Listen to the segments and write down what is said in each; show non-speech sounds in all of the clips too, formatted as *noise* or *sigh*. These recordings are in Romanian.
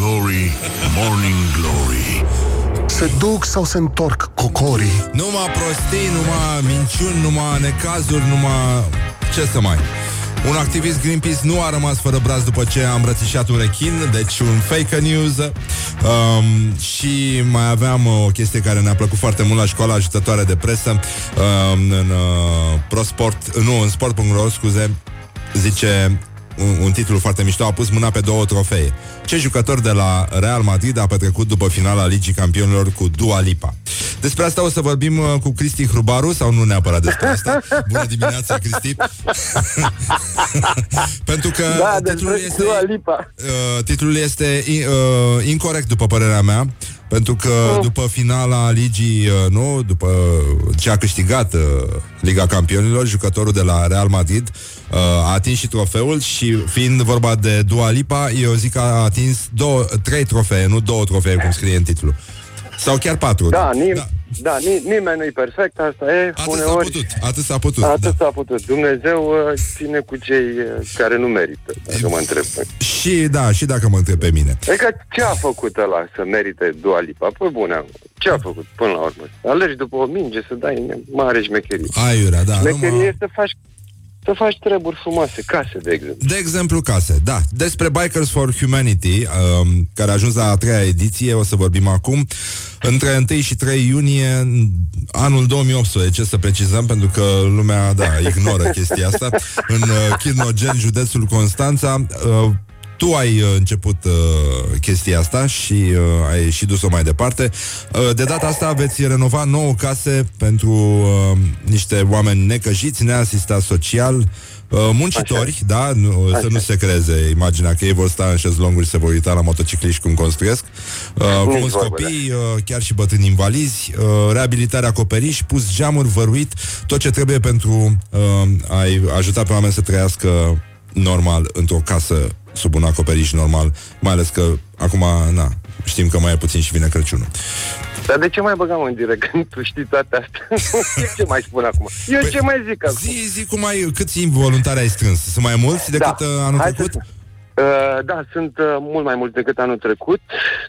Glory, Morning Glory. Se duc sau se întorc cocorii? Numai prostii, numai minciuni, numai necazuri, numai... Ce să mai... Un activist Greenpeace nu a rămas fără braț după ce a îmbrățișat un rechin, deci un fake news. Um, și mai aveam o chestie care ne-a plăcut foarte mult la școala ajutătoare de presă, um, în uh, ProSport, nu, în sport.ro, scuze, zice un, un titlu foarte mișto, a pus mâna pe două trofee. Ce jucător de la Real Madrid a petrecut după finala Ligii Campionilor cu Dua Lipa? Despre asta o să vorbim uh, cu Cristi Hrubaru sau nu neapărat despre asta? Bună dimineața, Cristi! *laughs* Pentru că Da, titlul despre este, Dua Lipa. uh, titlul este uh, incorrect după părerea mea. Pentru că Oh. după finala ligii, uh, nu, după ce a câștigat uh, Liga Campionilor, jucătorul de la Real Madrid uh, a atins și trofeul și fiind vorba de Dua Lipa, eu zic că a atins două, trei trofee, nu două trofee, cum scrie în titlu. Sau chiar patru. Da, nim- da. da ni- nimeni nu-i perfect, asta e. Atât s-a uneori, putut, atât s-a putut. Atât da. s-a putut. Dumnezeu uh, ține cu cei uh, care nu merită, dacă mă întreb. Și da, și dacă mă întreb pe mine. Adică ce a făcut ăla să merite Dua Lipa? Păi bune, ce a făcut până la urmă? Alergi după o minge să dai mare șmecherie. Aiurea, da. Șmecherie numai- este să faci, să faci treburi frumoase, case, de exemplu. De exemplu, case, da. Despre Bikers for Humanity, um, care a ajuns la a treia ediție, o să vorbim acum. Între 1 și 3 iunie, anul 2018, să precizăm, pentru că lumea, da, ignoră *laughs* chestia asta, în uh, Chirnogen, județul Constanța, uh, tu ai uh, început uh, chestia asta și uh, ai și dus-o mai departe. Uh, de data asta veți renova nouă case pentru uh, niște oameni necăjiți, neasistați social, uh, muncitori, Așa. da? Nu, să Așa. nu se creeze imaginea că ei vor sta în șezlonguri și se vor uita la motocicliști cum construiesc. Uh, cu Nici mulți vorbă, copii, uh, chiar și bătrâni invalizi, uh, reabilitare acoperiș, pus geamuri, văruit, tot ce trebuie pentru uh, a-i ajuta pe oameni să trăiască normal într-o casă sub un acoperiș normal, mai ales că acum, na, știm că mai e puțin și vine Crăciunul. Dar de ce mai băgam în direct când tu știi toate astea? *laughs* Eu ce mai spun acum? Eu Păi, ce mai zic acum? Zi, zi cum ai, câți voluntari ai strâns? Sunt mai mulți decât Da. uh, anul Hai să trecut? spun. Uh, da, sunt uh, mult mai mult decât anul trecut.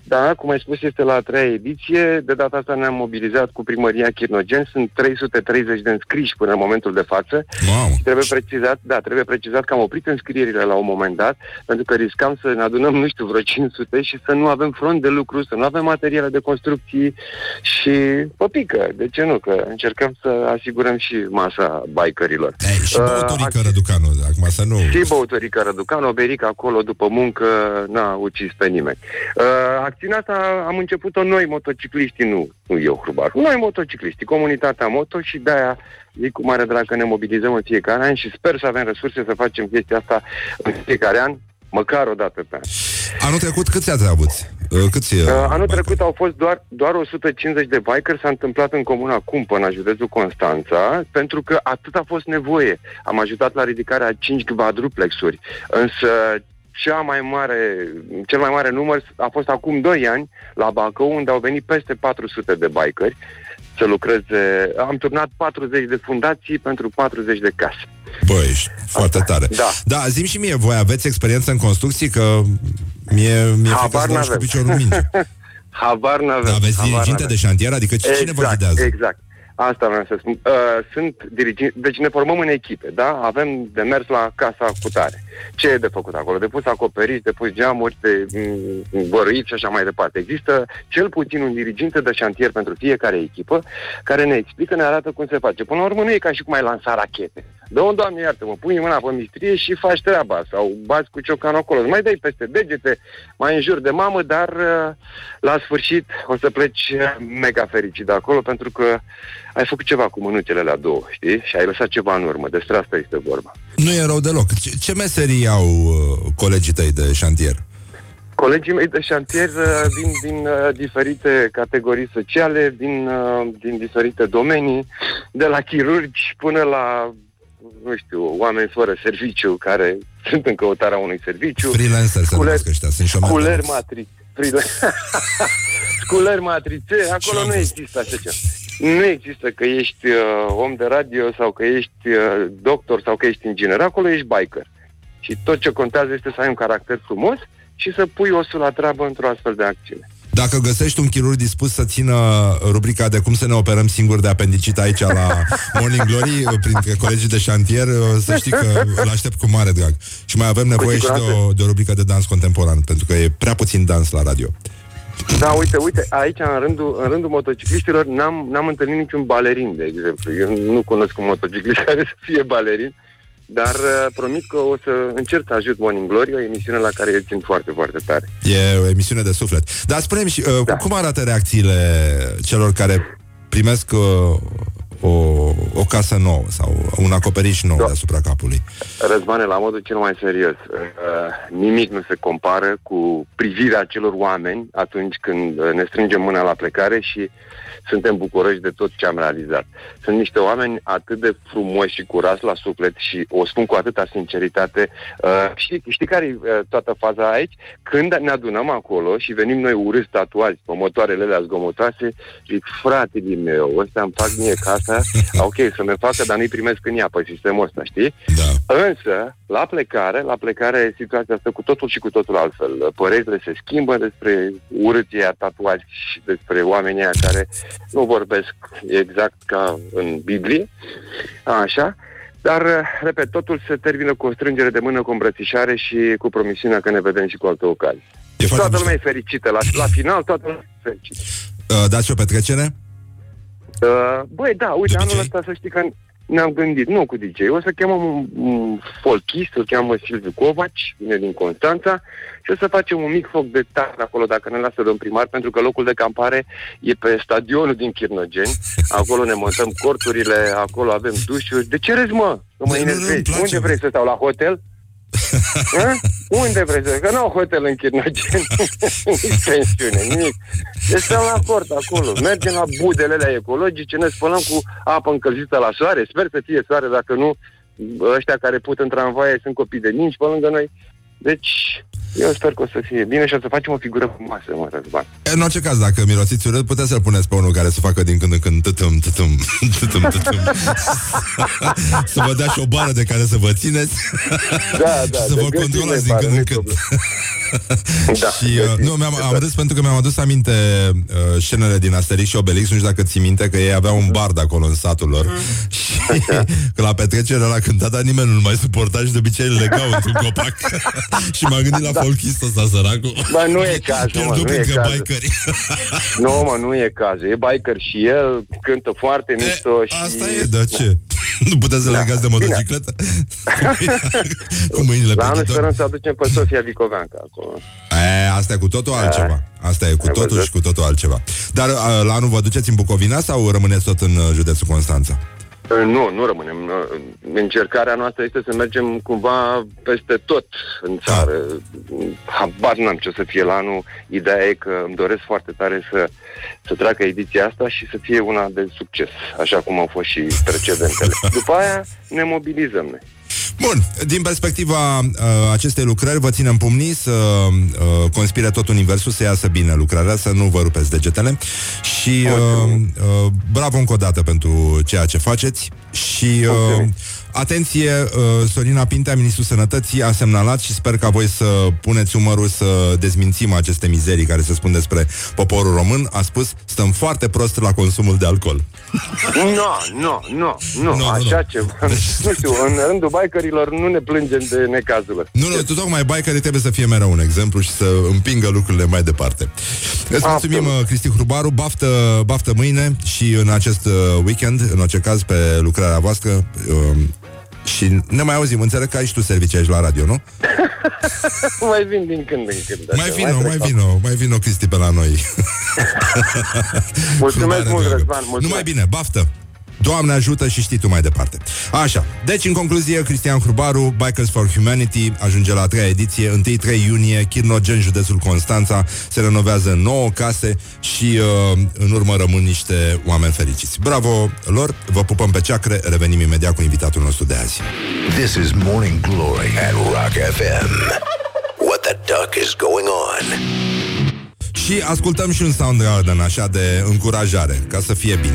Da, cum ai spus, este la a treia ediție. De data asta ne-am mobilizat cu primăria Chirnogen. Sunt 330 de înscriși până în momentul de față. Wow. Și trebuie precizat, da, trebuie precizat că am oprit înscrierile la un moment dat, pentru că riscam să ne adunăm, nu știu, vreo 500 și să nu avem front de lucru, să nu avem materiale de construcții și păpică. De ce nu? Că încercăm să asigurăm și masa bikerilor. Ei, și Uh, băutorică ac- Răducanu, acum să nu... și băutorică Răducanu, o berică acolo după muncă, n-a ucis pe nimeni. Uh, acțiunea asta am început-o noi, motocicliștii, nu, nu eu, Hrubar. Noi, motocicliștii, comunitatea moto și de-aia zic cu mare drag că ne mobilizăm în fiecare an și sper să avem resurse să facem chestia asta în fiecare an, măcar o dată pe an. Anul trecut câți ați avut? Uh, Câți, uh, Uh, anul bikeri? trecut au fost doar, doar 150 de bikeri, s-a întâmplat în comuna Cumpăna, județul Constanța, pentru că atât a fost nevoie. Am ajutat la ridicarea a 5 quadruplexuri, însă cea mai mare, cel mai mare număr a fost acum 2 ani la Bacău, unde au venit peste 400 de bikeri să lucreze. Am turnat 40 de fundații pentru 40 de case. Băi, ești foarte tare. Da. Da, zim și mie, voi aveți experiență în construcții? Că mie, mie frică Habar să dau și cu n-avem. piciorul în minge. *laughs* Habar n-avem. Da, aveți habar diriginte n-avem. de șantier? Adică cine vă ghidează? Exact. Asta vreau să spun. Uh, sunt diriginți, deci ne formăm în echipe, da? Avem de mers la casa cu tare. Ce e de făcut acolo? De pus acoperiș, de pus geamuri, de mm, băruit și așa mai departe. Există cel puțin un diriginte de șantier pentru fiecare echipă care ne explică, ne arată cum se face. Până la urmă nu e ca și cum ai lansa rachete. Dă-o, doamne, iartă-mă, pui mâna pe mistrie și faci treaba sau bați cu ciocanul acolo. Îți mai dai peste degete, mai în jur de mamă, dar uh, la sfârșit o să pleci uh, mega fericit de acolo pentru că ai făcut ceva cu mânuțele la două, știi? Și ai lăsat ceva în urmă. Despre asta este vorba. Nu e rău deloc. Ce, ce meserii au uh, colegii tăi de șantier? Colegii mei de șantier uh, vin din uh, diferite categorii sociale, din, uh, din diferite domenii, de la chirurgi până la, nu știu, oameni fără serviciu care sunt în căutarea unui serviciu. Freelancer se Culer- numesc ăștia, sunt șomeri. Sculeri matrice. *laughs* Sculeri matrice, acolo Și-am nu fost. există așa ceva. Nu există că ești uh, om de radio sau că ești uh, doctor sau că ești inginer. Acolo ești biker. Și tot ce contează este să ai un caracter frumos și să pui osul la treabă într-o astfel de acțiune. Dacă găsești un chirurg dispus să țină rubrica de cum să ne operăm singuri de apendicit aici la *laughs* Morning Glory, printre colegii de șantier, să știi că îl aștept cu mare drag. Și mai avem nevoie și de o, de o rubrică de dans contemporan, pentru că e prea puțin dans la radio. Da, uite, uite, aici în rândul, în rândul motocicliștilor n-am, n-am întâlnit niciun balerin, de exemplu. Eu nu cunosc un motociclist *laughs* care să fie balerin, dar uh, promit că o să încerc să ajut Morning Glory, o emisiune la care eu țin foarte, foarte tare. E o emisiune de suflet. Dar spune-mi și, uh, Da. cum arată reacțiile celor care primesc uh, o, o casă nouă sau un acoperiș nou Da. deasupra capului? Răzvane, la modul cel mai serios, uh, nimic nu se compară cu privirea celor oameni atunci când uh, ne strângem mâna la plecare și suntem bucuroși de tot ce am realizat. Sunt niște oameni atât de frumoși și curați la suflet și o spun cu atâta sinceritate. Uh, știi, știi care e uh, toată faza aici? Când ne adunăm acolo și venim noi urâți tatuați pe motoarele alea zgomotoase, zic, frate din meu, ăsta îmi fac mie casa, ok, să-mi facă, dar nu-i primesc în ea pe sistemul ăsta, știi? Da. Însă, la plecare, la plecare situația asta cu totul și cu totul altfel. Părerile se schimbă despre urâții aia tatuați și despre oamenii aia care nu vorbesc exact ca în Biblie, așa, dar, repet, totul se termină cu o strângere de mână, cu o îmbrățișare și cu promisiunea că ne vedem și cu altă ocazie. E foarte Toată mișto. lumea e fericită. La, la final, toată lumea e fericită. Uh, dați și o petrecere? Uh, băi, da, uite, De anul DJ? ăsta să știi că ne-am gândit, nu cu DJ, o să chemăm un, un folchist, îl cheamă Silviu Covaci, vine din Constanța, și o să facem un mic foc de tare acolo, dacă ne lasă domn primar, pentru că locul de campare e pe stadionul din Chirnăgeni, acolo ne montăm corturile, acolo avem dușuri. De ce râzi, mă? Că mă Nu, nu, nu, îmi enervezi. place, Unde mă. vrei să stau? La hotel? Hă? Unde vrei să... Că nu au hotel în Chirnăgeni. *laughs* Nici pensiune, nimic. Deci stăm la cort acolo. Mergem la budele alea ecologice, ne spălăm cu apă încălzită la soare. Sper să fie soare, dacă nu, ăștia care put în tramvaie sunt copii de ninci pe lângă noi. Deci, eu sper că o să fie bine și o să facem o figură frumoasă, mă, Răzvan. În orice caz, dacă mirosiți urât, puteți să-l puneți pe unul care să facă din când în când tătâm, tătâm, tătâm, tătâm. să vă dea și o bară de care să vă țineți Da, *laughs* da. și să de vă gând controlați și din ne când în pare, când. Nu-i *laughs* Da, și uh, găsiți, nu, mi-am, am exact. râs pentru că mi-am adus aminte uh, scenele din Asterix și Obelix, nu știu dacă ții minte că ei aveau un bar de acolo în satul lor *laughs* și că *laughs* la petrecerea la cântat, dar nimeni nu-l mai suporta și de obicei îl legau într-un copac și m-am gândit la da. folchistul ăsta săracul. Bă, nu e cazul, mă, Pierdut nu e printre cazul. bikeri. Nu, mă, nu e cazul. E biker și el, cântă foarte mișto și... Asta e, de ce? *laughs* Nu puteți să Da. legați de Bine. motocicletă? *laughs* Cu mâinile La pe anul ghiton? sperăm să aducem pe Sofia Vicoveanca acolo. E, asta e cu totul altceva. Asta e cu Ai totul văzut? și cu totul altceva. Dar a, la anul vă duceți în Bucovina sau rămâneți tot în uh, județul Constanța? Uh, Nu, nu rămânem. Uh, Încercarea noastră este să mergem cumva peste tot în țară. Habar n-am ce o să fie la anul. Ideea e că îmi doresc foarte tare să, să treacă ediția asta și să fie una de succes, așa cum au fost și precedentele. *laughs* După aia ne mobilizăm noi. Bun, din perspectiva uh, acestei lucrări, vă ținem pumnii să uh, conspire tot universul, să iasă bine lucrarea, să nu vă rupeți degetele și uh, uh, bravo încă o dată pentru ceea ce faceți și uh, Mulțumim. atenție, uh, Sorina Pintea, Ministrul Sănătății, a semnalat și sper ca voi să puneți umărul să dezmințim aceste mizerii care se spun despre poporul român. A spus, stăm foarte prost la consumul de alcool. Nu, nu, nu, nu, *laughs* nu, așa nu. ceva. *laughs* Nu știu, în rândul bikerilor nu ne plângem de necazurile. Nu, nu, tu tocmai bikerii trebuie să fie mereu un exemplu și să împingă lucrurile mai departe. Îți mulțumim, Absolut. uh, Cristi Hrubaru, baftă, baftă mâine și în acest uh, weekend, în orice caz, pe lucrarea voastră. Uh, și ne mai auzim, înțeleg că ai și tu servicii aici la radio, nu? *laughs* mai vin din când în când. așa, Mai vino, mai trec vino, mai vino, Cristi, pe la noi. Mulțumesc Frumare, mult, dragă. Răzvan, mulțumesc. Numai bine, baftă! Doamne ajută și știi tu mai departe. Așa, deci în concluzie, Cristian Hrubaru, Bikers for Humanity, ajunge la a treia ediție, 1-3 iunie, Chirnogen, județul Constanța, se renovează 9 case și uh, în urmă rămân niște oameni fericiți. Bravo lor, vă pupăm pe ceacre, revenim imediat cu invitatul nostru de azi. This is Morning Glory at Rock FM. What the duck is going on? Și ascultăm și un Soundgarden așa de încurajare, ca să fie bine.